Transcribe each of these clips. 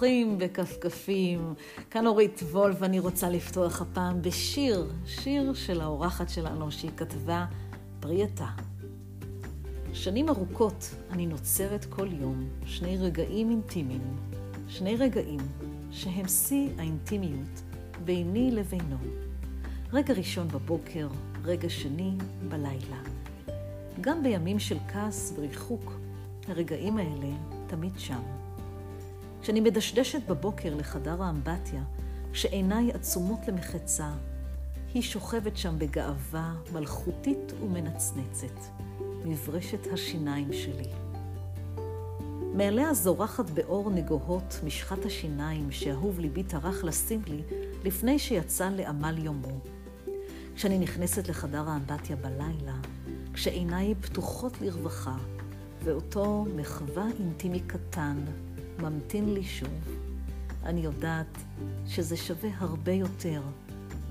אורחים בכפכפים. כאן אורית וולף, ואני רוצה לפתוח הפעם בשיר, שיר של האורחת שלנו שהיא כתבה פרייתה. שנים ארוכות אני נוצרת כל יום שני רגעים אינטימיים, שני רגעים שהם שיא האינטימיות ביני לבינו. רגע ראשון בבוקר, רגע שני בלילה. גם בימים של כעס וריחוק, הרגעים האלה תמיד שם. כשאני מדשדשת בבוקר לחדר האמבטיה, כשעיניי עצומות למחצה, היא שוכבת שם בגאווה מלכותית ומנצנצת, מברשת השיניים שלי. מעליה זורחת באור נגוהות משחת השיניים שאהוב ליבי טרח לשים לי לפני שיצא לעמל יומו. כשאני נכנסת לחדר האמבטיה בלילה, כשעיניי פתוחות לרווחה, ואותו מחווה אינטימי קטן ממתין לי שוב, אני יודעת שזה שווה הרבה יותר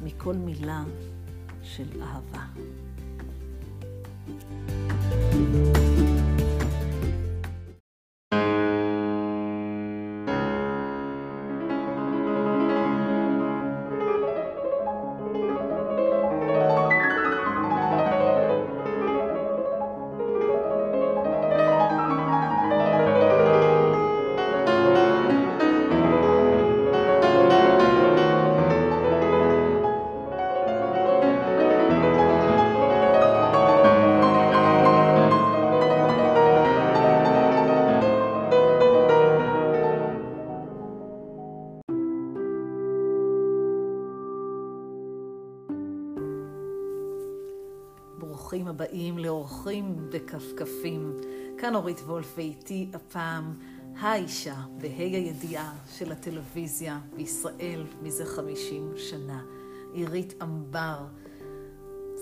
מכל מילה של אהבה. אורחים בכפכפים. כאן אורית וולף ואיתי הפעם האישה בה"א הידיעה של הטלוויזיה בישראל מזה חמישים שנה. עירית אמבר,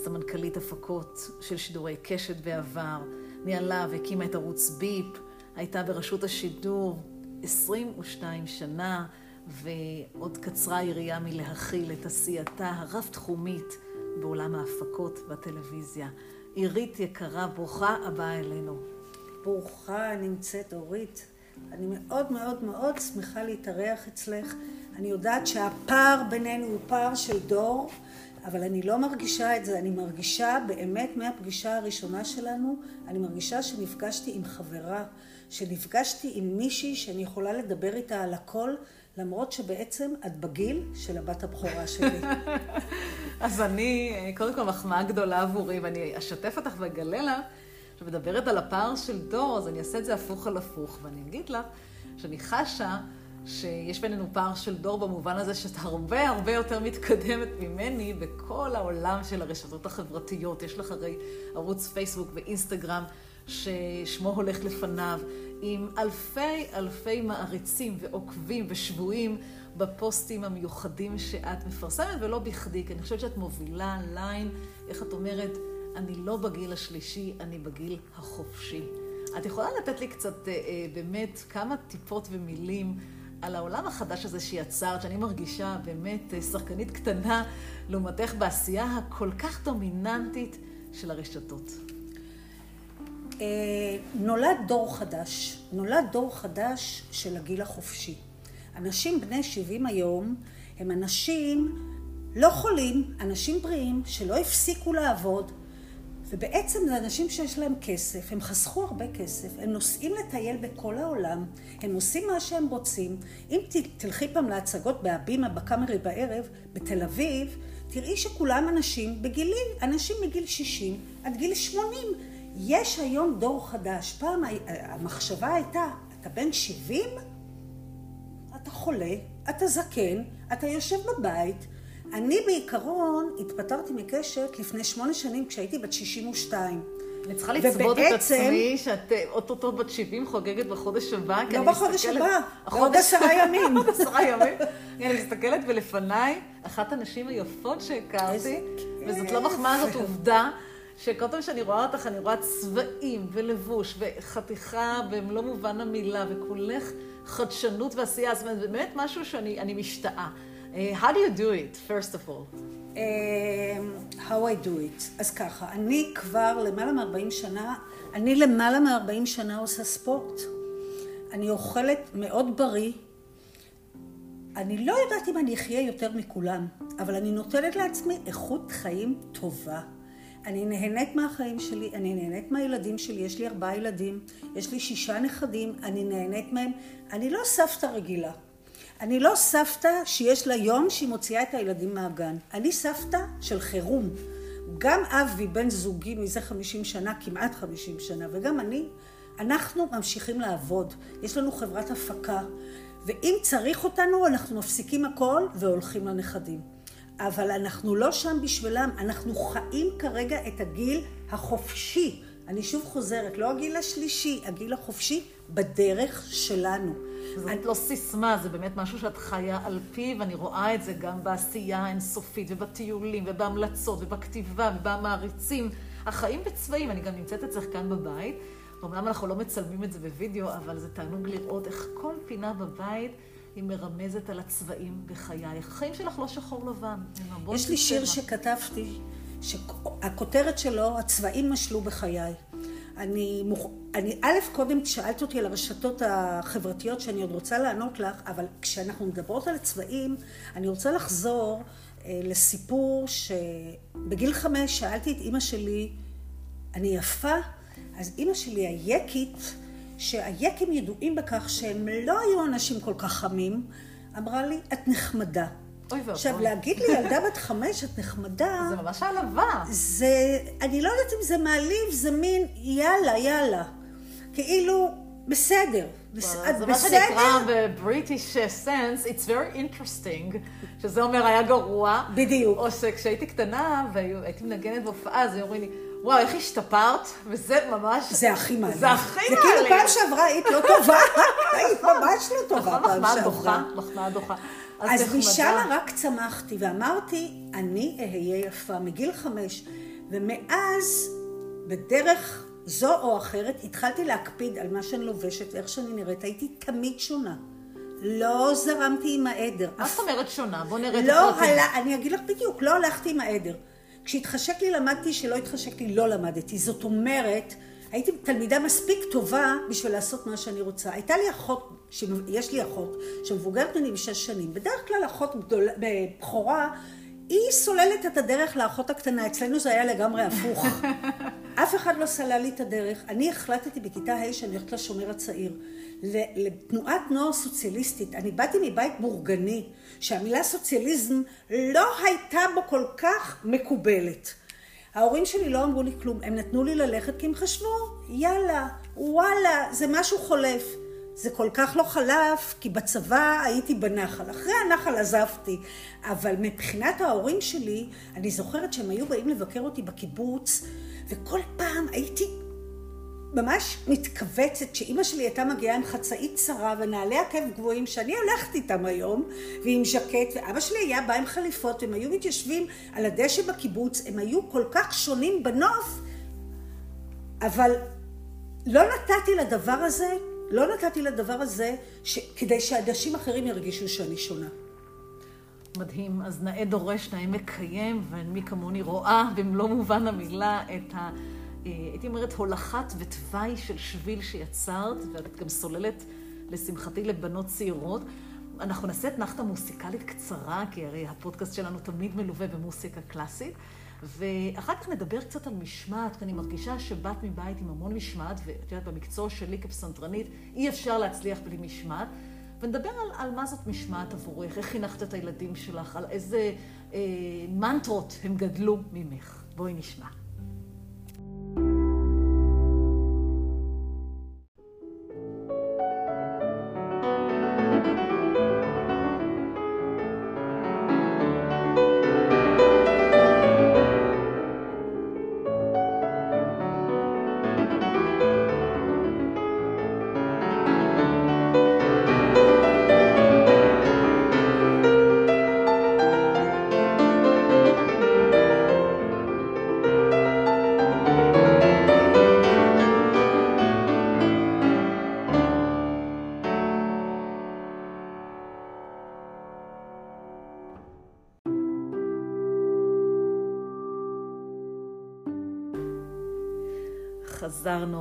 סמנכ"לית הפקות של שידורי קשת בעבר, ניהלה והקימה את ערוץ ביפ, הייתה בראשות השידור 22 שנה, ועוד קצרה היריעה מלהכיל את עשייתה הרב-תחומית בעולם ההפקות והטלוויזיה. עירית יקרה, ברוכה הבאה אלינו. ברוכה נמצאת אורית. אני מאוד מאוד מאוד שמחה להתארח אצלך. אני יודעת שהפער בינינו הוא פער של דור, אבל אני לא מרגישה את זה. אני מרגישה באמת מהפגישה הראשונה שלנו, אני מרגישה שנפגשתי עם חברה, שנפגשתי עם מישהי שאני יכולה לדבר איתה על הכל, למרות שבעצם את בגיל של הבת הבכורה שלי. אז אני, קודם כל מחמאה גדולה עבורי, ואני אשתף אותך ואגלה לך, שמדברת על הפער של דור, אז אני אעשה את זה הפוך על הפוך, ואני אגיד לך שאני חשה שיש בינינו פער של דור במובן הזה שאת הרבה הרבה יותר מתקדמת ממני בכל העולם של הרשתות החברתיות. יש לך הרי ערוץ פייסבוק ואינסטגרם ששמו הולך לפניו. עם אלפי אלפי מעריצים ועוקבים ושבויים בפוסטים המיוחדים שאת מפרסמת, ולא בכדי, כי אני חושבת שאת מובילה ליין, איך את אומרת, אני לא בגיל השלישי, אני בגיל החופשי. את יכולה לתת לי קצת, אה, אה, באמת, כמה טיפות ומילים על העולם החדש הזה שיצרת, שאני מרגישה באמת אה, שחקנית קטנה לעומתך בעשייה הכל כך דומיננטית של הרשתות. אה, נולד דור חדש, נולד דור חדש של הגיל החופשי. אנשים בני 70 היום הם אנשים לא חולים, אנשים בריאים, שלא הפסיקו לעבוד, ובעצם זה אנשים שיש להם כסף, הם חסכו הרבה כסף, הם נוסעים לטייל בכל העולם, הם עושים מה שהם רוצים. אם תלכי פעם להצגות בהבימה, בקאמרי בערב, בתל אביב, תראי שכולם אנשים בגילי, אנשים מגיל 60 עד גיל 80. יש היום דור חדש. פעם המחשבה הייתה, אתה בן 70? אתה חולה, אתה זקן, אתה יושב בבית. אני בעיקרון התפטרתי מקשת לפני שמונה שנים כשהייתי בת 62. אני צריכה לצוות את עצמי שאת אה, אוטוטו בת 70 חוגגת בחודש הבא, לא בחודש הבא, בעוד עשרה ימים. בעוד עשרה ימים. אני מסתכלת ולפניי אחת הנשים היפות שהכרתי, וזאת לא מחמאה, זאת עובדה. שכל פעם שאני רואה אותך, אני רואה צבעים ולבוש וחתיכה במלוא מובן המילה, וכולך חדשנות ועשייה, זאת אומרת, באמת משהו שאני משתאה. Uh, how do you do it, first of all? Uh, how I do it. אז ככה, אני כבר למעלה מ-40 שנה, אני למעלה מ-40 שנה עושה ספורט. אני אוכלת מאוד בריא, אני לא יודעת אם אני אחיה יותר מכולם, אבל אני נותנת לעצמי איכות חיים טובה. אני נהנית מהחיים שלי, אני נהנית מהילדים שלי, יש לי ארבעה ילדים, יש לי שישה נכדים, אני נהנית מהם. אני לא סבתא רגילה. אני לא סבתא שיש לה יום שהיא מוציאה את הילדים מהגן. אני סבתא של חירום. גם אבי, בן זוגי מזה חמישים שנה, כמעט חמישים שנה, וגם אני, אנחנו ממשיכים לעבוד. יש לנו חברת הפקה, ואם צריך אותנו, אנחנו מפסיקים הכל והולכים לנכדים. אבל אנחנו לא שם בשבילם, אנחנו חיים כרגע את הגיל החופשי. אני שוב חוזרת, לא הגיל השלישי, הגיל החופשי בדרך שלנו. זאת אני... לא סיסמה, זה באמת משהו שאת חיה על פיו, ואני רואה את זה גם בעשייה האינסופית, ובטיולים, ובהמלצות, ובכתיבה, ובמעריצים. החיים בצבעים, אני גם נמצאת אצלך כאן בבית. אמנם אנחנו לא מצלמים את זה בווידאו, אבל זה תענוג לראות איך כל פינה בבית היא מרמזת על הצבעים בחייך. החיים שלך לא שחור לבן, יש לי שיר שכתבתי, שהכותרת שלו, הצבעים משלו בחיי. אני, מוכ... אני, א', קודם שאלת אותי על הרשתות החברתיות שאני עוד רוצה לענות לך, אבל כשאנחנו מדברות על הצבעים, אני רוצה לחזור אה, לסיפור שבגיל חמש שאלתי את אימא שלי, אני יפה? אז אימא שלי היקית, שהיקים ידועים בכך שהם לא היו אנשים כל כך חמים, אמרה לי, את נחמדה. אוי ואבוי. עכשיו, להגיד לי, ילדה בת חמש, את נחמדה... זה ממש העלבה. זה, אני לא יודעת אם זה מעליב, זה מין, יאללה, יאללה. כאילו, בסדר. זה מה שנקרא ב-British sense, it's very interesting, שזה אומר היה גרוע. בדיוק. או שכשהייתי קטנה והייתי מנגנת בהופעה, אז היו אומרים לי, וואו, איך השתפרת? וזה ממש... זה הכי מעניין. זה הכי מעניין. זה כאילו פעם שעברה היית לא טובה, היית ממש לא טובה פעם שעברה. מחמאה דוחה. אז משם רק צמחתי ואמרתי, אני אהיה יפה מגיל חמש. ומאז, בדרך זו או אחרת, התחלתי להקפיד על מה שאני לובשת ואיך שאני נראית. הייתי תמיד שונה. לא זרמתי עם העדר. מה זאת אומרת שונה? בוא נראה את לא הפרטים. לא, אני אגיד לך בדיוק, לא הלכתי עם העדר. כשהתחשק לי למדתי, שלא התחשק לי לא למדתי. זאת אומרת, הייתי תלמידה מספיק טובה בשביל לעשות מה שאני רוצה. הייתה לי אחות, יש לי אחות, שמבוגרת ממני בשש שנים. בדרך כלל אחות גדולה, בכורה, היא סוללת את הדרך לאחות הקטנה. אצלנו זה היה לגמרי הפוך. אף אחד לא סלל לי את הדרך. אני החלטתי בכיתה ה' שאני הולכת לשומר הצעיר. לתנועת נוער סוציאליסטית. אני באתי מבית בורגני, שהמילה סוציאליזם לא הייתה בו כל כך מקובלת. ההורים שלי לא אמרו לי כלום, הם נתנו לי ללכת כי הם חשבו, יאללה, וואלה, זה משהו חולף. זה כל כך לא חלף, כי בצבא הייתי בנחל. אחרי הנחל עזבתי. אבל מבחינת ההורים שלי, אני זוכרת שהם היו באים לבקר אותי בקיבוץ, וכל פעם הייתי ממש מתכווצת, שאימא שלי הייתה מגיעה עם חצאית צרה ונעלי עקב גבוהים שאני הולכת איתם היום, ועם ז'קט, ואבא שלי היה בא עם חליפות, הם היו מתיישבים על הדשא בקיבוץ, הם היו כל כך שונים בנוף, אבל לא נתתי לדבר הזה, לא נתתי לדבר הזה, ש... כדי שאנשים אחרים ירגישו שאני שונה. מדהים. אז נאה דורש, נאה מקיים, ומי כמוני רואה במלוא מובן המילה את ה... אה, הייתי אומרת, הולכת ותוואי של שביל שיצרת, ואת גם סוללת, לשמחתי, לבנות צעירות. אנחנו נעשה אתנחתא מוסיקלית קצרה, כי הרי הפודקאסט שלנו תמיד מלווה במוסיקה קלאסית. ואחר כך נדבר קצת על משמעת, כי אני מרגישה שבאת מבית עם המון משמעת, ואת יודעת, במקצוע שלי כפסנתרנית, אי אפשר להצליח בלי משמעת. ונדבר על, על מה זאת משמעת עבורך, איך חינכת את הילדים שלך, על איזה אה, מנטרות הם גדלו ממך. בואי נשמע.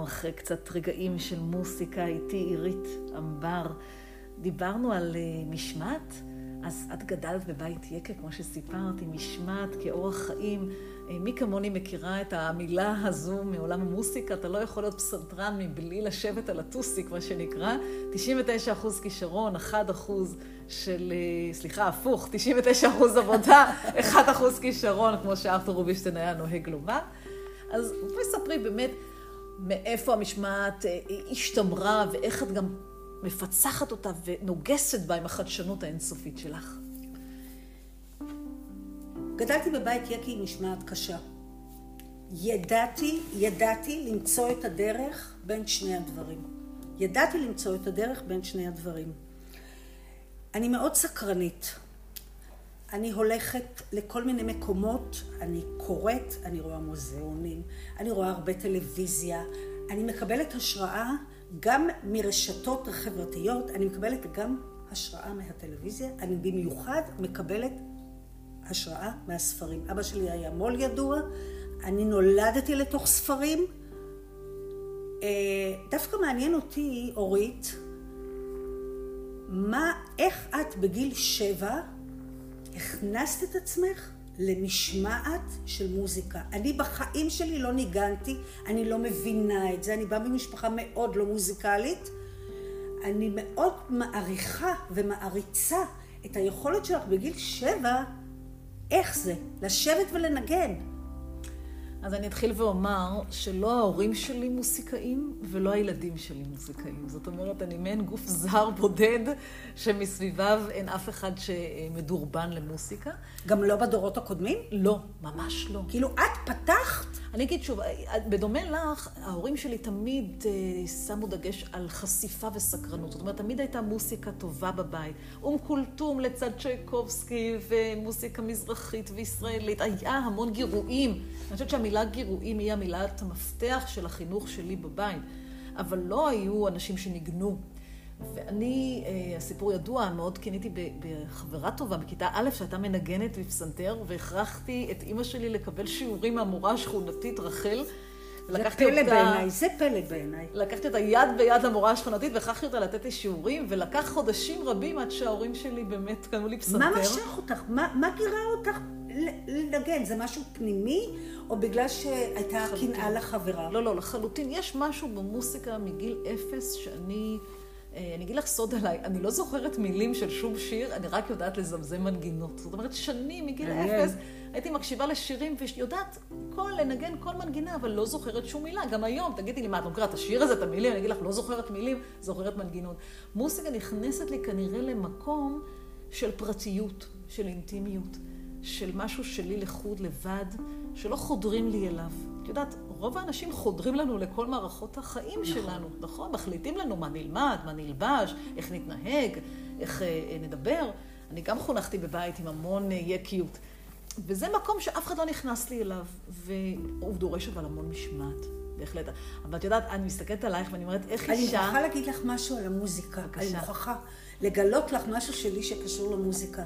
אחרי קצת רגעים של מוסיקה איתי, עירית אמבר. דיברנו על uh, משמעת, אז את גדלת בבית יקה, כמו שסיפרת, עם משמעת כאורח חיים. אה, מי כמוני מכירה את המילה הזו מעולם המוסיקה, אתה לא יכול להיות פסנתרן מבלי לשבת על הטוסיק, מה שנקרא. 99 אחוז כישרון, 1 אחוז של, אה, סליחה, הפוך, 99 אחוז עבודה, 1 אחוז כישרון, כמו שארתור רובינשטיין היה נוהג לומר. אז בואי ספרי באמת מאיפה המשמעת אה, השתמרה ואיך את גם מפצחת אותה ונוגסת בה עם החדשנות האינסופית שלך. גדלתי בבית יקי עם משמעת קשה. ידעתי, ידעתי למצוא את הדרך בין שני הדברים. ידעתי למצוא את הדרך בין שני הדברים. אני מאוד סקרנית. אני הולכת לכל מיני מקומות, אני קוראת, אני רואה מוזיאונים, אני רואה הרבה טלוויזיה, אני מקבלת השראה גם מרשתות חברתיות, אני מקבלת גם השראה מהטלוויזיה, אני במיוחד מקבלת השראה מהספרים. אבא שלי היה מו"ל ידוע, אני נולדתי לתוך ספרים. אה, דווקא מעניין אותי, אורית, מה, איך את בגיל שבע הכנסת את עצמך למשמעת של מוזיקה. אני בחיים שלי לא ניגנתי, אני לא מבינה את זה, אני באה ממשפחה מאוד לא מוזיקלית. אני מאוד מעריכה ומעריצה את היכולת שלך בגיל שבע איך זה? לשבת ולנגן. אז אני אתחיל ואומר שלא ההורים שלי מוסיקאים ולא הילדים שלי מוסיקאים. זאת אומרת, אני מעין גוף זר בודד שמסביביו אין אף אחד שמדורבן למוסיקה. גם לא בדורות הקודמים? לא, ממש לא. כאילו, את פתחת? אני אגיד שוב, בדומה לך, ההורים שלי תמיד אה, שמו דגש על חשיפה וסקרנות. זאת אומרת, תמיד הייתה מוסיקה טובה בבית. אום כולתום לצד צ'ייקובסקי ומוסיקה מזרחית וישראלית. היה המון גירויים. אני חושבת שהמילה גירויים היא המילת המפתח של החינוך שלי בבית. אבל לא היו אנשים שניגנו. ואני, אה, הסיפור ידוע, מאוד קינאתי בחברה טובה בכיתה א' שהייתה מנגנת בפסנתר, והכרחתי את אימא שלי לקבל שיעורים מהמורה השכונתית רחל. זה פלא אותה, בעיניי, זה פלא בעיניי. לקחתי אותה יד ביד למורה השכונתית והכרחתי אותה לתת לי שיעורים, ולקח חודשים רבים עד שההורים שלי באמת קנו לי פסנתר. מה משך אותך? מה, מה גירה אותך לנגן? זה משהו פנימי, או בגלל שהייתה קנאה לחברה? לא, לא, לחלוטין. יש משהו במוסיקה מגיל אפס שאני... אה, אני אגיד לך סוד עליי, אני לא זוכרת מילים של שום שיר, אני רק יודעת לזמזם מנגינות. זאת אומרת, שנים מגיל אפס הייתי מקשיבה לשירים ויודעת כל, לנגן כל מנגינה, אבל לא זוכרת שום מילה. גם היום, תגידי לי, מה, את מכירה את השיר הזה, את המילים? אני אגיד לך, לא זוכרת מילים, זוכרת מנגינות. מוסיקה נכנסת לי כנראה למקום של פרטיות, של אינטימיות, של משהו שלי לחוד, לבד, שלא חודרים לי אליו. את יודעת, רוב האנשים חודרים לנו לכל מערכות החיים נכון. שלנו, נכון? מחליטים לנו מה נלמד, מה נלבש, איך נתנהג, איך אה, אה, נדבר. אני גם חונכתי בבית עם המון אה, יקיות. וזה מקום שאף אחד לא נכנס לי אליו, והוא דורש אבל המון משמעת. בהחלט. אבל את יודעת, אני מסתכלת עלייך ואני אומרת, איך אני אישה... אני מוכרחה להגיד לך משהו על המוזיקה. בבקשה. אני מוכרחה לגלות לך משהו שלי שקשור למוזיקה.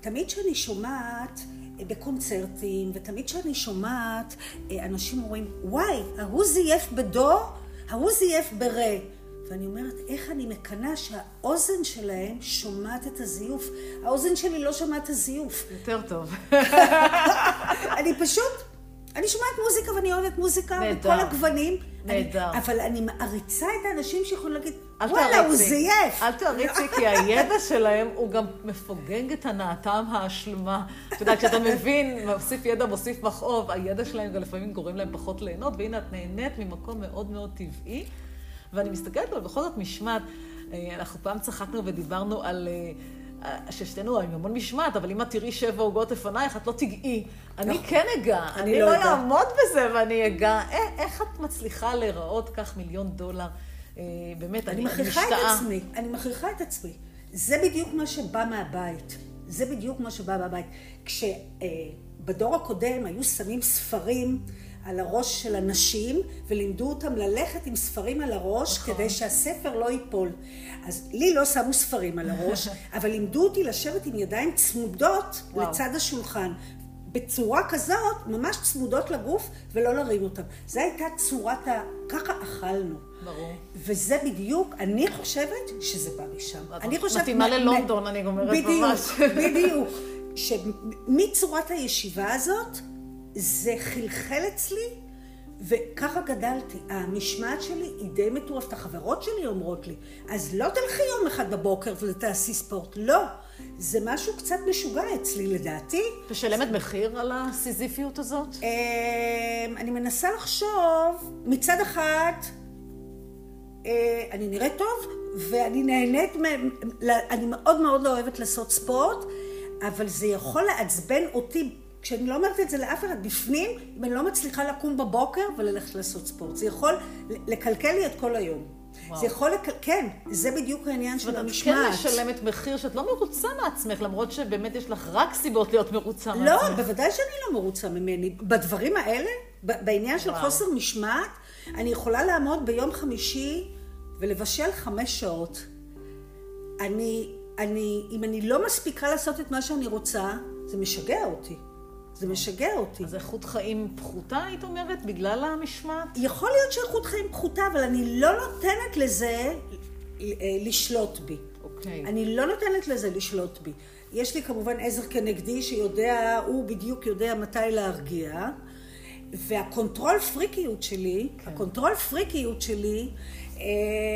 תמיד כשאני שומעת בקונצרטים, ותמיד כשאני שומעת אה, אנשים אומרים, וואי, ההוא זייף בדו, ההוא זייף ברה. ואני אומרת, איך אני מקנאה שהאוזן שלהם שומעת את הזיוף. האוזן שלי לא שומעת את הזיוף. יותר טוב. אני פשוט, אני שומעת מוזיקה ואני אוהבת מוזיקה בכל הגוונים. נהדר. אבל אני מעריצה את האנשים שיכולים להגיד, וואלה, הוא זייף. אל תעריצי, כי הידע שלהם הוא גם מפוגג את הנאתם השלמה. אתה יודע, כשאתה מבין, מוסיף ידע, מוסיף מכאוב, הידע שלהם גם לפעמים גורם להם פחות ליהנות, והנה את נהנית ממקום מאוד מאוד טבעי. ואני מסתכלת על בכל זאת משמעת. אה, אנחנו פעם צחקנו ודיברנו על... אה, ששתינו עם המון משמעת, אבל אם את תראי שבע עוגות לפנייך, את לא תגעי. אני לא. כן אגע, אני לא, לא אעמוד בזה ואני אגע. איך את מצליחה להיראות כך מיליון דולר? אה, באמת, אני משתאה. אני מכריחה את עצמי, אני מכריחה את עצמי. זה בדיוק מה שבא מהבית. זה בדיוק מה שבא מהבית. כשבדור הקודם היו שמים ספרים על הראש של אנשים, ולימדו אותם ללכת עם ספרים על הראש, נכון. כדי שהספר לא ייפול. אז לי לא שמו ספרים על הראש, אבל לימדו אותי לשבת עם ידיים צמודות וואו. לצד השולחן. בצורה כזאת, ממש צמודות לגוף, ולא להרים אותן. זו הייתה צורת ה... ככה אכלנו. ברור. וזה בדיוק, אני חושבת שזה בא משם. אני חושבת... מתאימה ללונדון, אני גומרת ממש. בדיוק, בדיוק. שמצורת הישיבה הזאת, זה חלחל אצלי, וככה גדלתי. המשמעת שלי היא די מטורפת. החברות שלי אומרות לי, אז לא תלכי יום אחד בבוקר ותעשי ספורט. לא. זה משהו קצת משוגע אצלי, לדעתי. משלמת מחיר על הסיזיפיות הזאת? אמ, אני מנסה לחשוב, מצד אחד, אני נראית טוב, ואני נהנית, אני מאוד מאוד לא אוהבת לעשות ספורט, אבל זה יכול לעצבן אותי, כשאני לא אומרת את זה לאף אחד, בפנים, אם אני לא מצליחה לקום בבוקר וללכת לעשות ספורט. זה יכול לקלקל לי את כל היום. וואו. זה יכול, לק... כן, זה בדיוק העניין של המשמעת. את כן משלמת מחיר שאת לא מרוצה מעצמך, למרות שבאמת יש לך רק סיבות להיות מרוצה לא, מעצמך. לא, בוודאי שאני לא מרוצה ממני. בדברים האלה, בעניין של וואו. חוסר משמעת, אני יכולה לעמוד ביום חמישי ולבשל חמש שעות. אני, אני, אם אני לא מספיקה לעשות את מה שאני רוצה, זה משגע אותי. זה משגע אותי. אז איכות חיים פחותה, היית אומרת, בגלל המשמעת? יכול להיות שאיכות חיים פחותה, אבל אני לא נותנת לזה לשלוט בי. אוקיי. אני לא נותנת לזה לשלוט בי. יש לי כמובן עזר כנגדי שיודע, הוא בדיוק יודע מתי להרגיע. וה control freak יות שלי, כן. ה control freak יות שלי,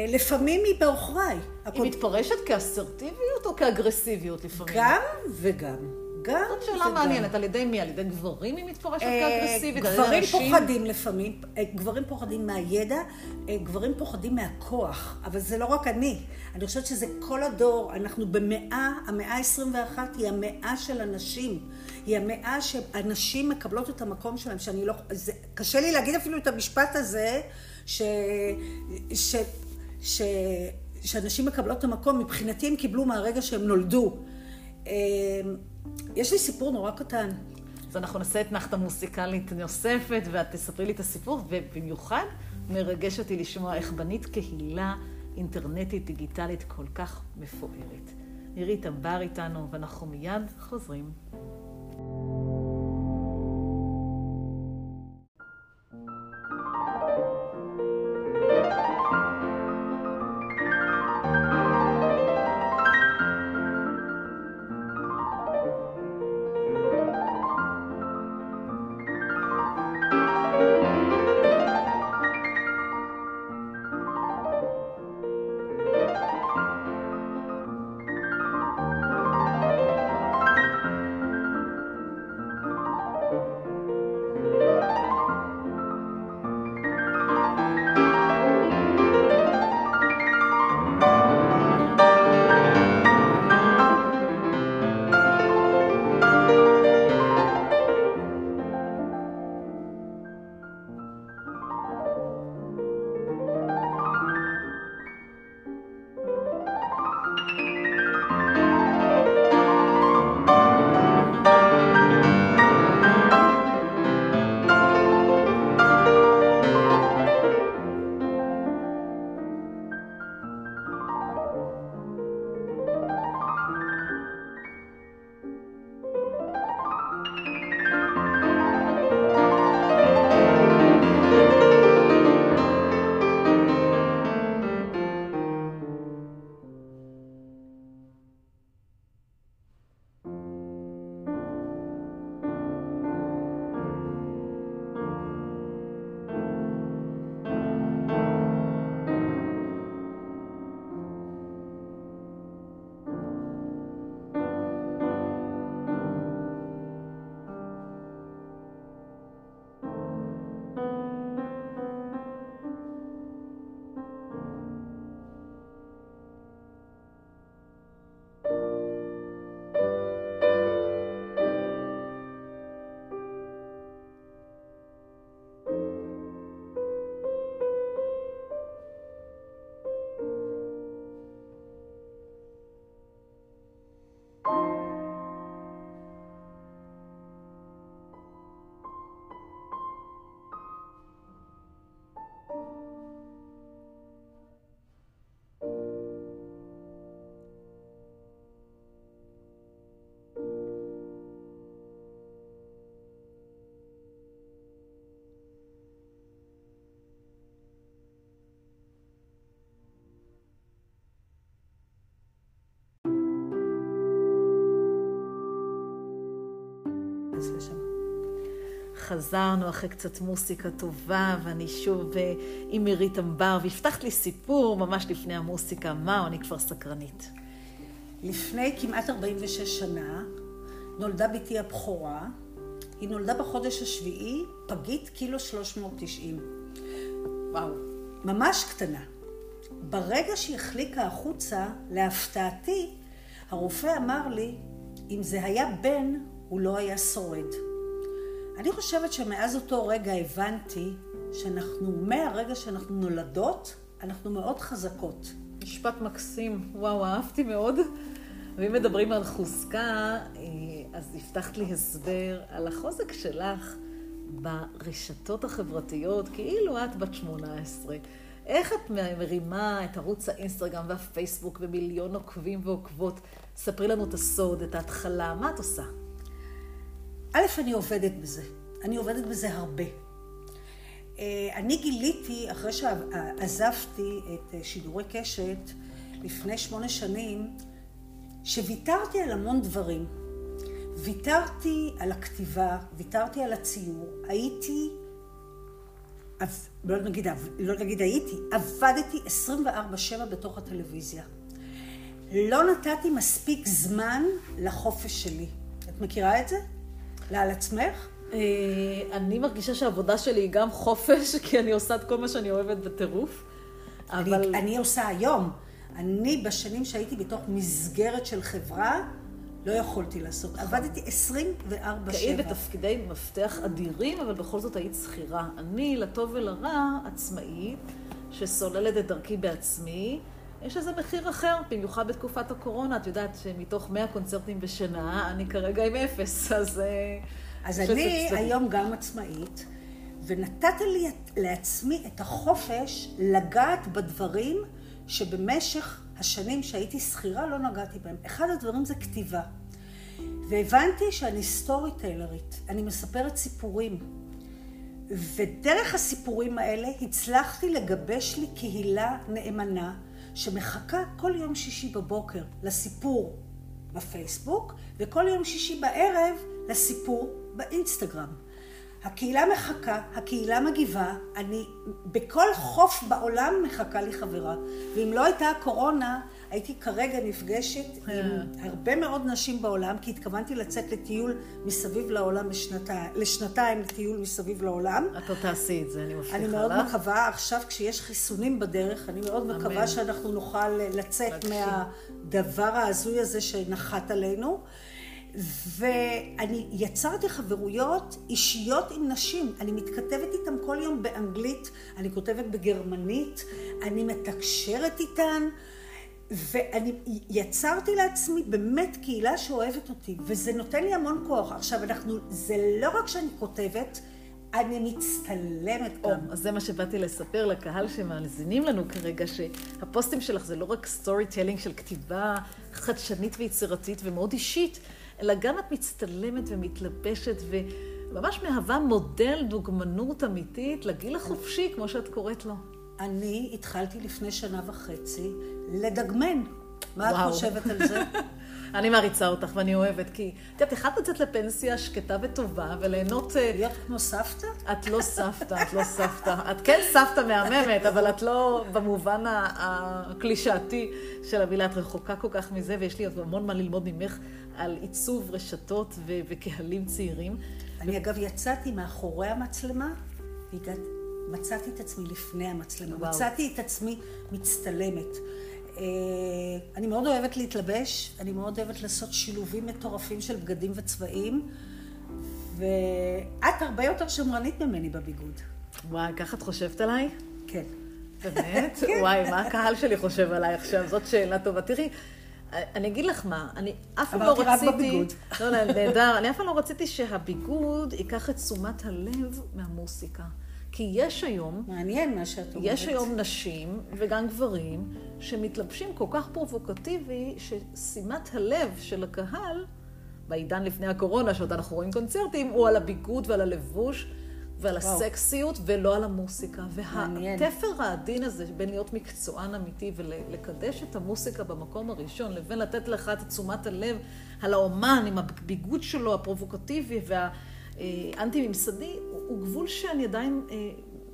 לפעמים היא בעוכריי. היא. מתפרשת כאסרטיביות או כאגרסיביות לפעמים? גם וגם. גם זאת שאלה מעניינת, על ידי מי? על ידי גברים היא מתפרשת אה, כאגרסיבית? גברים פוחדים לפעמים, אה, גברים פוחדים מהידע, אה, גברים פוחדים מהכוח, אבל זה לא רק אני. אני חושבת שזה כל הדור, אנחנו במאה, המאה ה-21 היא המאה של הנשים. היא המאה שהנשים מקבלות את המקום שלהם, שאני לא... זה, קשה לי להגיד אפילו את המשפט הזה, ש... ש... ש... שאנשים מקבלות את המקום, מבחינתי הם קיבלו מהרגע שהם נולדו. יש לי סיפור נורא קטן. אז אנחנו נעשה אתנחתא מוסיקלית נוספת, ואת תספרי לי את הסיפור, ובמיוחד מרגש אותי לשמוע איך בנית קהילה אינטרנטית דיגיטלית כל כך מפוארת. נירית אמבר איתנו, ואנחנו מיד חוזרים. חזרנו אחרי קצת מוסיקה טובה, ואני שוב אה, עם מירית אמבר, והבטחת לי סיפור ממש לפני המוסיקה. מה, אני כבר סקרנית. לפני כמעט 46 שנה נולדה בתי הבכורה. היא נולדה בחודש השביעי, פגית קילו 390. וואו. ממש קטנה. ברגע שהיא החליקה החוצה, להפתעתי, הרופא אמר לי, אם זה היה בן, הוא לא היה שורד. אני חושבת שמאז אותו רגע הבנתי שאנחנו, מהרגע שאנחנו נולדות, אנחנו מאוד חזקות. משפט מקסים. וואו, אהבתי מאוד. ואם מדברים על חוזקה, אה, אז הבטחת לי הסבר על החוזק שלך ברשתות החברתיות, כאילו את בת 18. איך את מרימה את ערוץ האינסטגרם והפייסבוק ומיליון עוקבים ועוקבות? ספרי לנו את הסוד, את ההתחלה, מה את עושה? א', אני עובדת בזה. אני עובדת בזה הרבה. אה, אני גיליתי, אחרי שעזבתי את אה, שידורי קשת לפני שמונה שנים, שוויתרתי על המון דברים. ויתרתי על הכתיבה, ויתרתי על הציור, הייתי, לא נגיד, לא נגיד הייתי, עבדתי 24-7 בתוך הטלוויזיה. לא נתתי מספיק זמן לחופש שלי. את מכירה את זה? לעל עצמך? אה, אני מרגישה שהעבודה שלי היא גם חופש, כי אני עושה את כל מה שאני אוהבת בטירוף. אבל... אני, אני עושה היום. אני, בשנים שהייתי בתוך מסגרת של חברה, לא יכולתי לעשות. עבדתי 24-7. היית בתפקידי מפתח אדירים, אבל בכל זאת היית שכירה. אני, לטוב ולרע, עצמאית, שסוללת את דרכי בעצמי. יש לזה מחיר אחר, במיוחד בתקופת הקורונה. את יודעת שמתוך 100 קונצרטים בשנה, אני כרגע עם אפס, אז... אה, אז אני היום גם עצמאית, ונתת לי לעצמי את החופש לגעת בדברים שבמשך השנים שהייתי שכירה לא נגעתי בהם. אחד הדברים זה כתיבה. והבנתי שאני סטורי טיילרית, אני מספרת סיפורים. ודרך הסיפורים האלה הצלחתי לגבש לי קהילה נאמנה שמחכה כל יום שישי בבוקר לסיפור בפייסבוק, וכל יום שישי בערב לסיפור באינסטגרם. הקהילה מחכה, הקהילה מגיבה, אני בכל חוף בעולם מחכה לי חברה. ואם לא הייתה הקורונה, הייתי כרגע נפגשת עם אה. הרבה מאוד נשים בעולם, כי התכוונתי לצאת לטיול מסביב לעולם לשנתיים, לשנתיים לטיול מסביב לעולם. את לא תעשי את זה, אני מבטיחה לך. אני מאוד מקווה, עכשיו כשיש חיסונים בדרך, אני מאוד אמן. מקווה שאנחנו נוכל לצאת מהדבר ההזוי הזה שנחת עלינו. ואני יצרתי חברויות אישיות עם נשים. אני מתכתבת איתן כל יום באנגלית, אני כותבת בגרמנית, אני מתקשרת איתן, ואני יצרתי לעצמי באמת קהילה שאוהבת אותי, וזה נותן לי המון כוח. עכשיו, אנחנו, זה לא רק שאני כותבת, אני מצטלמת גם. אז זה מה שבאתי לספר לקהל שמאזינים לנו כרגע, שהפוסטים שלך זה לא רק storytelling של כתיבה חדשנית ויצירתית ומאוד אישית, אלא גם את מצטלמת ומתלבשת וממש מהווה מודל דוגמנות אמיתית לגיל החופשי, כמו שאת קוראת לו. אני התחלתי לפני שנה וחצי לדגמן. מה וואו. את חושבת על זה? אני מעריצה אותך ואני אוהבת, כי את יודעת, יכולת לצאת לפנסיה שקטה וטובה וליהנות... אה, להיות כמו סבתא? את לא סבתא, את לא סבתא. את כן סבתא מהממת, אבל את לא במובן הקלישאתי של המילה, את רחוקה כל כך מזה, ויש לי עוד המון מה ללמוד ממך על עיצוב רשתות וקהלים צעירים. אני אגב יצאתי מאחורי המצלמה, והגעתי, מצאתי את עצמי לפני המצלמה. וואו. מצאתי את עצמי מצטלמת. אה, אני מאוד אוהבת להתלבש, אני מאוד אוהבת לעשות שילובים מטורפים של בגדים וצבעים, ואת הרבה יותר שמרנית ממני בביגוד. וואי, ככה את חושבת עליי? כן. באמת? כן. וואי, מה הקהל שלי חושב עליי עכשיו? זאת שאלה טובה. תראי, אני אגיד לך מה, אני אף פעם לא רציתי... אמרתי רק בביגוד. לא, לא, נהדר. אני אף פעם לא רציתי שהביגוד ייקח את תשומת הלב מהמוסיקה. כי יש היום... מעניין מה שאת אומרת. יש היום נשים, וגם גברים, שמתלבשים כל כך פרובוקטיבי, ששימת הלב של הקהל, בעידן לפני הקורונה, שעוד אנחנו רואים קונצרטים, הוא על הביגוד ועל הלבוש. ועל וואו. הסקסיות, ולא על המוסיקה. והתפר העדין הזה בין להיות מקצוען אמיתי ולקדש את המוסיקה במקום הראשון, לבין לתת לך את תשומת הלב על האומן עם הביגוד שלו, הפרובוקטיבי והאנטי-ממסדי, הוא הוא גבול שאני עדיין, אה,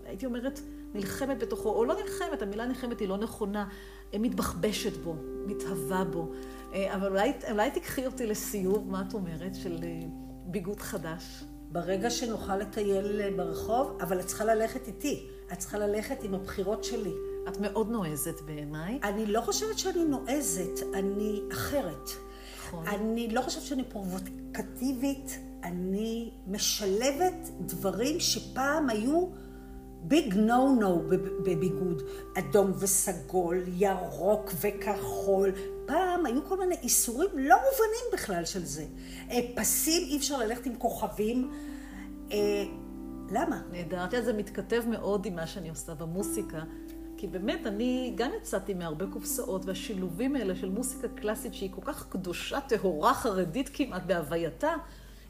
הייתי אומרת, נלחמת בתוכו, או לא נלחמת, המילה נלחמת היא לא נכונה, אה, מתבחבשת בו, מתהווה בו. אה, אבל אולי, אולי תיקחי אותי לסיור, מה את אומרת, של אה, ביגוד חדש? ברגע שנוכל לטייל אה, ברחוב, אבל את צריכה ללכת איתי. את צריכה ללכת עם הבחירות שלי. את מאוד נועזת בעיניי. אני לא חושבת שאני נועזת, אני אחרת. נכון. אני לא חושבת שאני פרובוקטיבית, אני משלבת דברים שפעם היו ביג נו נו בביגוד. אדום וסגול, ירוק וכחול. פעם היו כל מיני איסורים לא מובנים בכלל של זה. אה, פסים, אי אפשר ללכת עם כוכבים. אה, למה? נהדר. את יודעת, זה מתכתב מאוד עם מה שאני עושה במוסיקה. כי באמת, אני גם יצאתי מהרבה קופסאות, והשילובים האלה של מוסיקה קלאסית, שהיא כל כך קדושה, טהורה, חרדית כמעט בהווייתה,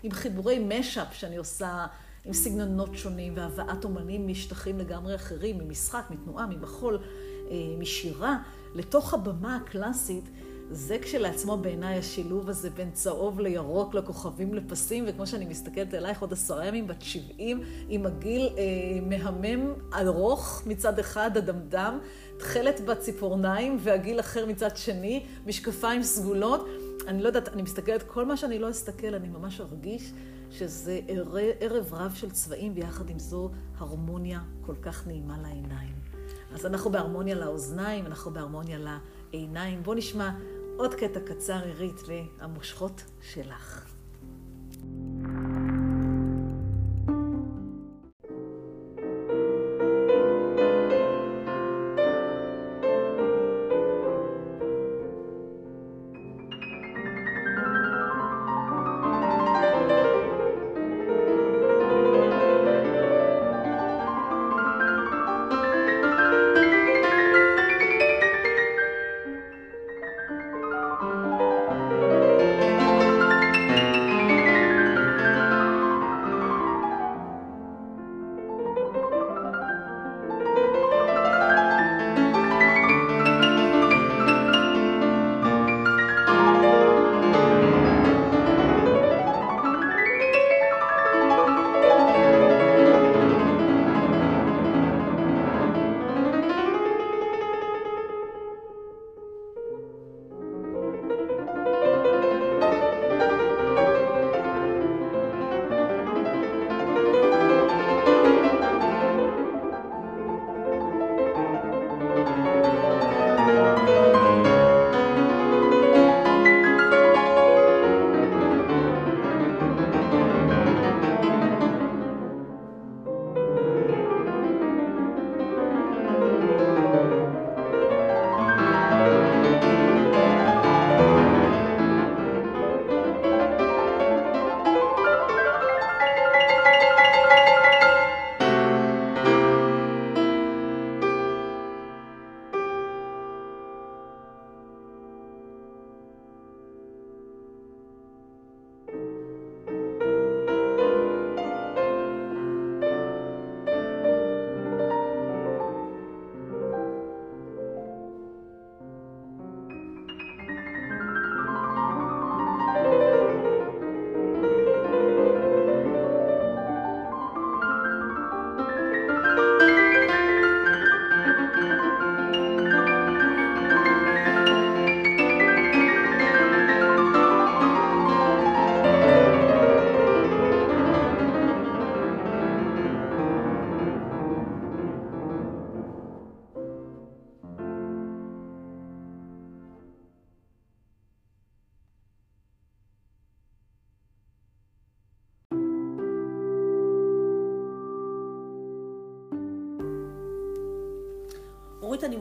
עם חיבורי משאפ שאני עושה עם סגנונות שונים, והבאת אומנים משטחים לגמרי אחרים, ממשחק, מתנועה, ממחול, אה, משירה, לתוך הבמה הקלאסית. זה כשלעצמו בעיניי השילוב הזה בין צהוב לירוק, לכוכבים, לפסים, וכמו שאני מסתכלת עלייך עוד עשרה ימים, בת 70, עם הגיל אה, מהמם, ארוך מצד אחד, אדמדם, תכלת בציפורניים, והגיל אחר מצד שני, משקפיים סגולות. אני לא יודעת, אני מסתכלת, כל מה שאני לא אסתכל, אני ממש ארגיש שזה ער- ערב רב של צבעים, ויחד עם זו הרמוניה כל כך נעימה לעיניים. אז אנחנו בהרמוניה לאוזניים, אנחנו בהרמוניה לעיניים. בואו נשמע עוד קטע קצר, עירית, והמושכות שלך.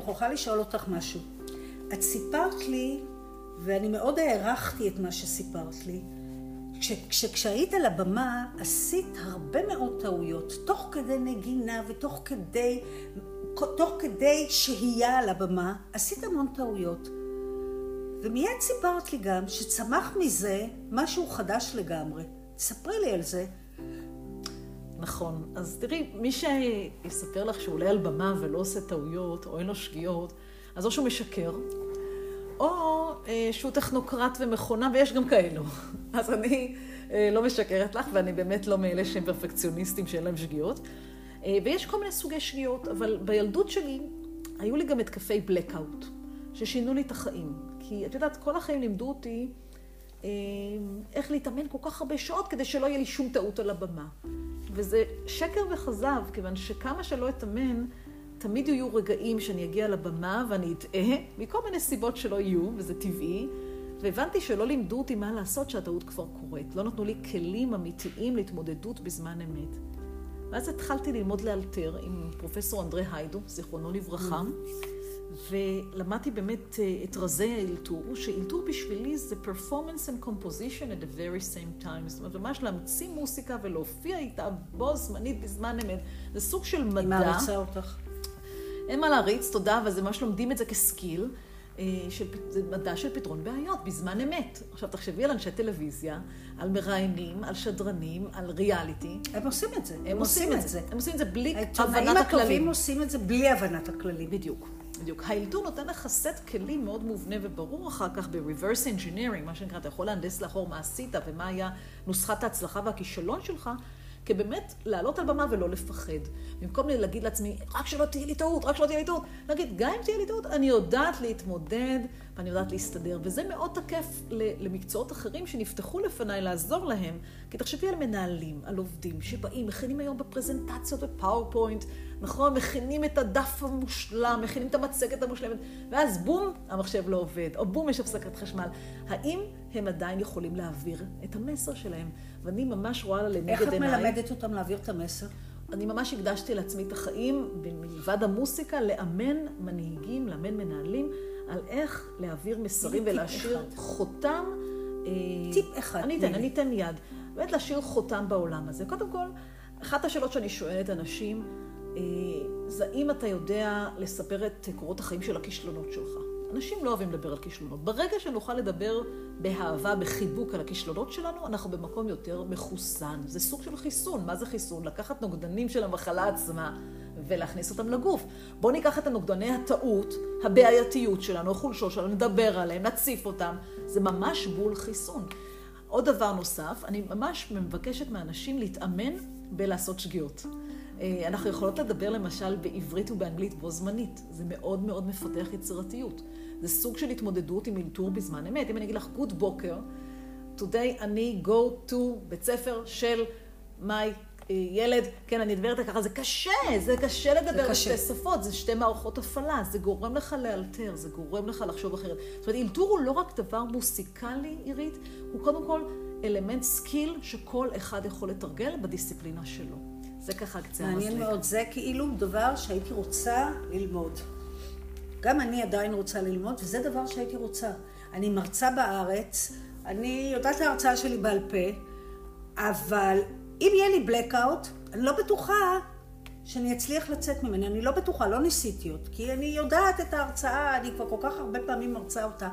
מוכרחה לשאול אותך משהו. את סיפרת לי, ואני מאוד הערכתי את מה שסיפרת לי, כש, כש, כשהיית על הבמה עשית הרבה מאוד טעויות, תוך כדי נגינה ותוך כדי, תוך כדי שהייה על הבמה, עשית המון טעויות. ומיד סיפרת לי גם שצמח מזה משהו חדש לגמרי. ספרי לי על זה. נכון. אז תראי, מי שיספר לך שהוא עולה על במה ולא עושה טעויות, או אין לו שגיאות, אז או שהוא משקר, או אה, שהוא טכנוקרט ומכונה, ויש גם כאלו. אז אני אה, לא משקרת לך, ואני באמת לא מאלה שהם פרפקציוניסטים שאין להם שגיאות. אה, ויש כל מיני סוגי שגיאות, אבל בילדות שלי היו לי גם התקפי blackout, ששינו לי את החיים. כי את יודעת, כל החיים לימדו אותי איך להתאמן כל כך הרבה שעות כדי שלא יהיה לי שום טעות על הבמה. וזה שקר וכזב, כיוון שכמה שלא אתאמן, תמיד יהיו רגעים שאני אגיע לבמה ואני אטעה, מכל מיני סיבות שלא יהיו, וזה טבעי. והבנתי שלא לימדו אותי מה לעשות שהטעות כבר קורית. לא נתנו לי כלים אמיתיים להתמודדות בזמן אמת. ואז התחלתי ללמוד לאלתר עם פרופסור אנדרי היידו, זיכרונו לברכה, ולמדתי באמת אה, את רזי האלתור, שאלתור בשבילי זה performance and composition at the very same time. זאת אומרת, ממש להמציא מוסיקה ולהופיע איתה בו זמנית בזמן אמת. זה סוג של מדע. היא מעריצה אותך. אין מה להריץ, תודה, אבל זה ממש לומדים את זה כסקיל. אה, של, זה מדע של פתרון בעיות, בזמן אמת. עכשיו, תחשבי על אנשי טלוויזיה, על מראיינים, על שדרנים, על ריאליטי. הם עושים את זה. הם, הם עושים את זה. זה. הם עושים את זה בלי הבנת הכללים. העיתונאים הטובים עושים את זה בלי הבנת הכללים. בדיוק. בדיוק. האלתור נותן לך סט כלים מאוד מובנה וברור אחר כך ב-reverse engineering, מה שנקרא, אתה יכול להנדס לאחור מה עשית ומה היה נוסחת ההצלחה והכישלון שלך, כבאמת לעלות על במה ולא לפחד. במקום להגיד לעצמי, רק שלא תהיה לי טעות, רק שלא תהיה לי טעות. להגיד, גם אם תהיה לי טעות, אני יודעת להתמודד ואני יודעת להסתדר. וזה מאוד תקף למקצועות אחרים שנפתחו לפניי לעזור להם. כי תחשבי על מנהלים, על עובדים שבאים, מכינים היום בפרזנטציות בפאורפוינט, נכון? מכינים את הדף המושלם, מכינים את המצגת המושלמת, ואז בום, המחשב לא עובד, או בום, יש הפסקת חשמל. האם הם עדיין יכולים להעביר את המסר שלהם? ואני ממש רואה לנגד עיניי... איך את מלמדת אותם להעביר את המסר? אני ממש הקדשתי לעצמי את החיים, מלבד המוסיקה, לאמן מנהיגים, לאמן מנהלים, על איך להעביר מסרים ולהשאיר חותם. אה, טיפ אחד. אני אתן, אני אתן יד. באמת להשאיר חותם בעולם הזה. קודם כל, אחת השאלות שאני שואלת אנשים, אה, זה האם אתה יודע לספר את קורות החיים של הכישלונות שלך. אנשים לא אוהבים לדבר על כישלונות. ברגע שנוכל לדבר באהבה, בחיבוק על הכישלונות שלנו, אנחנו במקום יותר מחוסן. זה סוג של חיסון. מה זה חיסון? לקחת נוגדנים של המחלה עצמה ולהכניס אותם לגוף. בואו ניקח את הנוגדני הטעות, הבעייתיות שלנו, החולשות שלנו, נדבר עליהם, נציף אותם. זה ממש בול חיסון. עוד דבר נוסף, אני ממש מבקשת מאנשים להתאמן בלעשות שגיאות. אה, אנחנו יכולות לדבר למשל בעברית ובאנגלית בו זמנית. זה מאוד מאוד מפתח יצירתיות. זה סוג של התמודדות עם אלתור בזמן אמת. אם אני אגיד לך good בוקר, today אני go to בית ספר של מי ילד, כן, אני מדברת ככה, זה קשה, זה קשה לדבר בשתי שפות, זה שתי מערכות הפעלה, זה גורם לך לאלתר, זה גורם לך לחשוב אחרת. זאת אומרת, אלתור הוא לא רק דבר מוסיקלי, אירית, הוא קודם כל אלמנט skill שכל אחד יכול לתרגל בדיסציפלינה שלו. זה ככה קצה המזלג. מעניין מאוד, זה כאילו דבר שהייתי רוצה ללמוד. גם אני עדיין רוצה ללמוד, וזה דבר שהייתי רוצה. אני מרצה בארץ, אני יודעת את ההרצאה שלי בעל פה, אבל אם יהיה לי blackout, אני לא בטוחה שאני אצליח לצאת ממני. אני לא בטוחה, לא ניסיתי עוד, כי אני יודעת את ההרצאה, אני כבר כל כך הרבה פעמים מרצה אותה,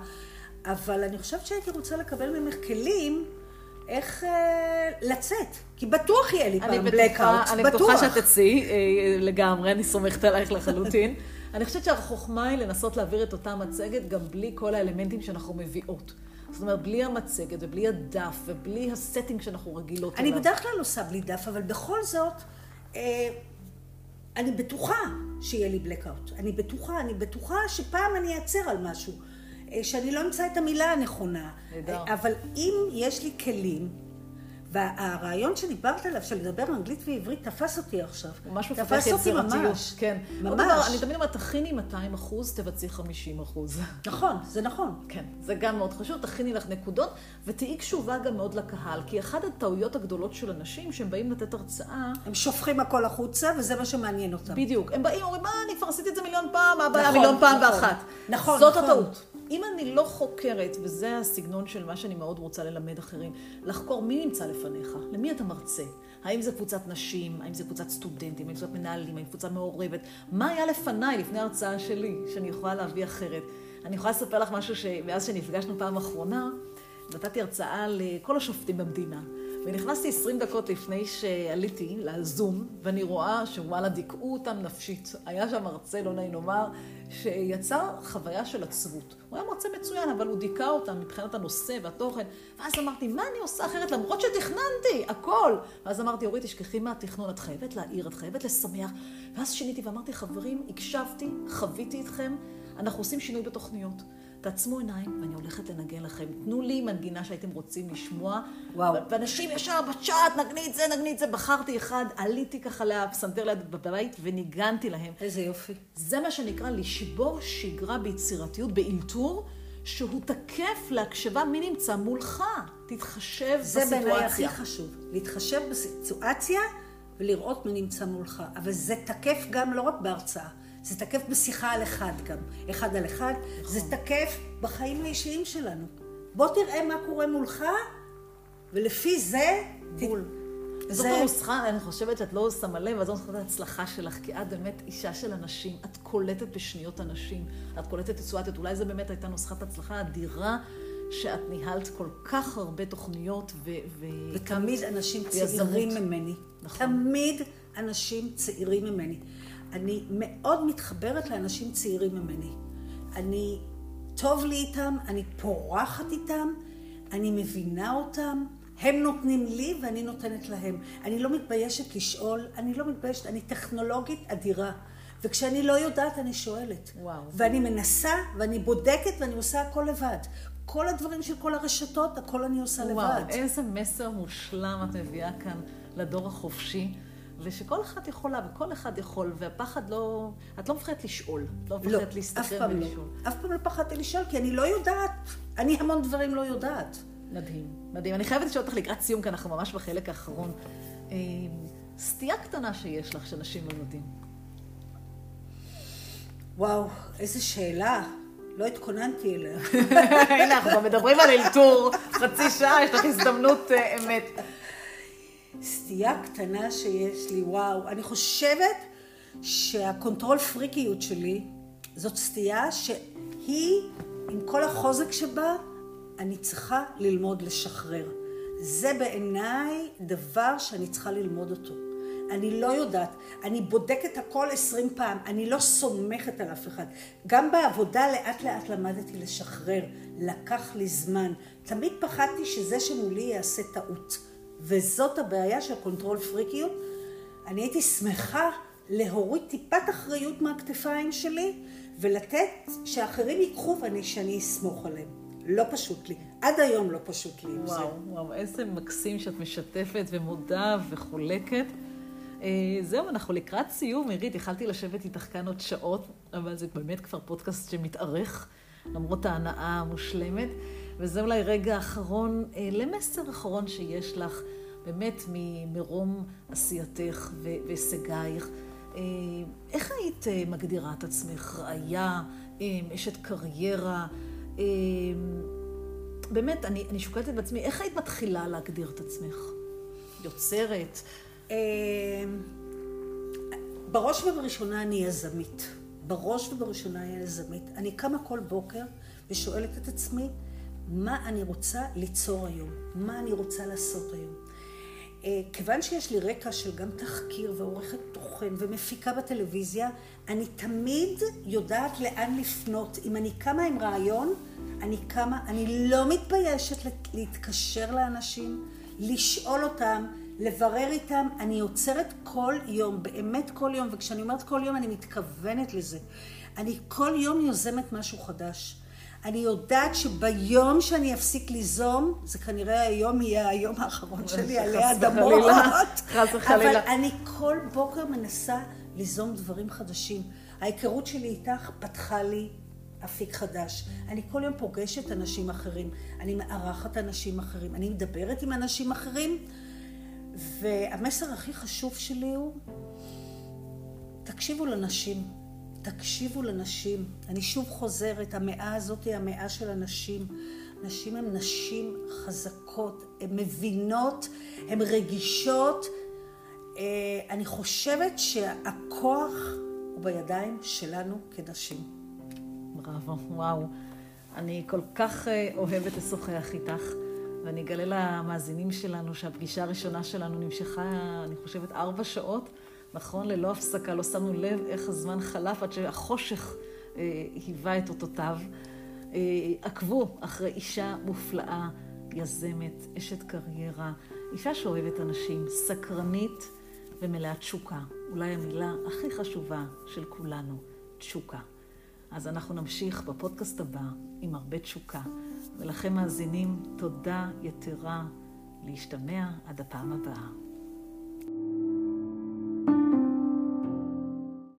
אבל אני חושבת שהייתי רוצה לקבל ממך כלים איך אה, לצאת, כי בטוח יהיה לי פעם אני בטוח. אני בטוחה שאת תצאי אה, לגמרי, אני סומכת עלייך לחלוטין. אני חושבת שהחוכמה היא לנסות להעביר את אותה מצגת גם בלי כל האלמנטים שאנחנו מביאות. זאת אומרת, בלי המצגת ובלי הדף ובלי הסטינג שאנחנו רגילות אליו. אני בדרך כלל עושה בלי דף, אבל בכל זאת, אה, אני בטוחה שיהיה לי blackout. אני בטוחה, אני בטוחה שפעם אני אעצר על משהו. אה, שאני לא אמצא את המילה הנכונה. נהדר. אבל אם יש לי כלים והרעיון שדיברת עליו, של לדבר אנגלית ועברית, תפס אותי עכשיו. ממש מפתח יצירתיות. ממש. כן. ממש. דבר, אני תמיד אומרת, תכיני 200 אחוז, תבצעי 50 אחוז. נכון, זה נכון. כן, זה גם מאוד חשוב, תכיני לך נקודות, ותהיי קשובה גם מאוד לקהל, כי אחת הטעויות הגדולות של אנשים, שהם באים לתת הרצאה... הם שופכים הכל החוצה, וזה מה שמעניין אותם. בדיוק. הם באים, אומרים, מה, אני כבר עשיתי את זה מיליון פעם, מה הבעיה נכון, מיליון פעם נכון. ואחת. נכון, זאת נכון. הטעות. אם אני לא חוקרת, וזה הסגנון של מה שאני מאוד רוצה ללמד אחרים, לחקור מי נמצא לפניך, למי אתה מרצה. האם זה קבוצת נשים, האם זה קבוצת סטודנטים, האם זה קבוצת מנהלים, האם קבוצה מעורבת. מה היה לפניי, לפני ההרצאה שלי, שאני יכולה להביא אחרת. אני יכולה לספר לך משהו שמאז שנפגשנו פעם אחרונה, נתתי הרצאה לכל השופטים במדינה. ונכנסתי 20 דקות לפני שעליתי לזום, ואני רואה שוואלה, דיכאו אותם נפשית. היה שם מרצה, לא נעים לומר, שיצר חוויה של עצבות. הוא היה מרצה מצוין, אבל הוא דיכא אותם מבחינת הנושא והתוכן. ואז אמרתי, מה אני עושה אחרת? למרות שתכננתי, הכל. ואז אמרתי, אורית, תשכחי מהתכנון, את חייבת להעיר, את חייבת לשמח. ואז שיניתי ואמרתי, חברים, הקשבתי, חוויתי אתכם, אנחנו עושים שינוי בתוכניות. תעצמו עיניים, ואני הולכת לנגן לכם. תנו לי מנגינה שהייתם רוצים לשמוע. וואו. ואנשים ישר בצ'אט, נגני את זה, נגני את זה. בחרתי אחד, עליתי ככה לפסנתר ליד בבית וניגנתי להם. איזה יופי. זה מה שנקרא לשבור שגרה ביצירתיות, באלתור, שהוא תקף להקשבה מי נמצא מולך. תתחשב זה בעיניי הכי בסיטואציה. חשוב. להתחשב בסיטואציה ולראות מי נמצא מולך. אבל זה תקף גם לא רק בהרצאה, זה תקף בשיחה על אחד גם. אחד על אחד. זה תקף בחיים האישיים שלנו. בוא תראה מה קורה מולך, ולפי זה... בול. זאת זה- הנוסחה, אני חושבת שאת לא שמה לב, אבל זו נוסחת ההצלחה שלך, כי את באמת אישה של אנשים, את קולטת בשניות אנשים, את קולטת סיטואציות, אולי זו באמת הייתה נוסחת הצלחה אדירה, שאת ניהלת כל כך הרבה תוכניות ו... ו... ותמיד אנשים. צעירים ממני. נכון. תמיד אנשים צעירים ממני. אני מאוד מתחברת לאנשים צעירים ממני. אני, טוב לי איתם, אני פורחת איתם, אני מבינה אותם, הם נותנים לי ואני נותנת להם. אני לא מתביישת לשאול, אני לא מתביישת, אני טכנולוגית אדירה. וכשאני לא יודעת, אני שואלת. וואו. ואני מנסה, ואני בודקת, ואני עושה הכל לבד. כל הדברים של כל הרשתות, הכל אני עושה לבד. וואו, איזה מסר מושלם את מביאה כאן לדור החופשי, ושכל אחד יכולה וכל אחד יכול, והפחד לא... את לא מפחדת לשאול, לא לא, מפחדת להסתכל לא. ולשאול. אף פעם לא פחדתי לשאול, כי אני לא יודעת. אני המון דברים לא יודעת. מדהים, מדהים. אני חייבת לשאול אותך לקראת סיום, כי אנחנו ממש בחלק האחרון. אה, סטייה קטנה שיש לך, שאנשים לא יודעים. וואו, איזה שאלה. לא התכוננתי אליה. הנה, אנחנו מדברים על אלתור, חצי שעה, יש לך הזדמנות אה, אמת. סטייה קטנה שיש לי, וואו. אני חושבת שה control freak יות שלי זאת סטייה שהיא, עם כל החוזק שבה, אני צריכה ללמוד לשחרר. זה בעיניי דבר שאני צריכה ללמוד אותו. אני לא יודעת, אני בודקת הכל עשרים פעם, אני לא סומכת על אף אחד. גם בעבודה לאט לאט למדתי לשחרר, לקח לי זמן. תמיד פחדתי שזה שמולי יעשה טעות. וזאת הבעיה של control freak יות. אני הייתי שמחה להוריד טיפת אחריות מהכתפיים שלי ולתת שאחרים ייקחו ואני שאני אסמוך עליהם. לא פשוט לי. עד היום לא פשוט לי עם זה. וואו, וואו, איזה מקסים שאת משתפת ומודה וחולקת. אה, זהו, אנחנו לקראת סיום. עירית, יכלתי לשבת איתך כאן עוד שעות, אבל זה באמת כבר פודקאסט שמתארך, למרות ההנאה המושלמת. וזה אולי רגע אחרון, אה, למסר אחרון שיש לך, באמת ממרום עשייתך והישגייך. אה, איך היית אה, מגדירה את עצמך? ראיה, אה, אשת קריירה? אה, באמת, אני, אני שוקלת את בעצמי, איך היית מתחילה להגדיר את עצמך? יוצרת? אה, בראש ובראשונה אני יזמית. בראש ובראשונה אני יזמית. אני קמה כל בוקר ושואלת את עצמי, מה אני רוצה ליצור היום? מה אני רוצה לעשות היום? אה, כיוון שיש לי רקע של גם תחקיר ועורכת תוכן ומפיקה בטלוויזיה, אני תמיד יודעת לאן לפנות. אם אני קמה עם רעיון, אני קמה, אני לא מתביישת להתקשר לאנשים, לשאול אותם, לברר איתם. אני יוצרת כל יום, באמת כל יום, וכשאני אומרת כל יום אני מתכוונת לזה. אני כל יום יוזמת משהו חדש. אני יודעת שביום שאני אפסיק ליזום, זה כנראה היום יהיה היום האחרון שלי עלי אדמות. חס וחלילה. אבל אני כל בוקר מנסה ליזום דברים חדשים. ההיכרות שלי איתך פתחה לי אפיק חדש. אני כל יום פוגשת אנשים אחרים, אני מארחת אנשים אחרים, אני מדברת עם אנשים אחרים, והמסר הכי חשוב שלי הוא, תקשיבו לנשים. תקשיבו לנשים. אני שוב חוזרת, המאה הזאת היא המאה של הנשים. נשים הן נשים חזקות, הן מבינות, הן רגישות. אה, אני חושבת שהכוח הוא בידיים שלנו כנשים. בראבו, וואו. אני כל כך אה, אוהבת לשוחח איתך. ואני אגלה למאזינים שלנו שהפגישה הראשונה שלנו נמשכה, אני חושבת, ארבע שעות, נכון? ללא הפסקה, לא שמנו לב איך הזמן חלף עד שהחושך אה, היווה את אותותיו. אה, עקבו אחרי אישה מופלאה, יזמת, אשת קריירה, אישה שאוהבת אנשים, סקרנית ומלאת תשוקה. אולי המילה הכי חשובה של כולנו, תשוקה. אז אנחנו נמשיך בפודקאסט הבא עם הרבה תשוקה. ולכם מאזינים, תודה יתרה להשתמע עד הפעם הבאה.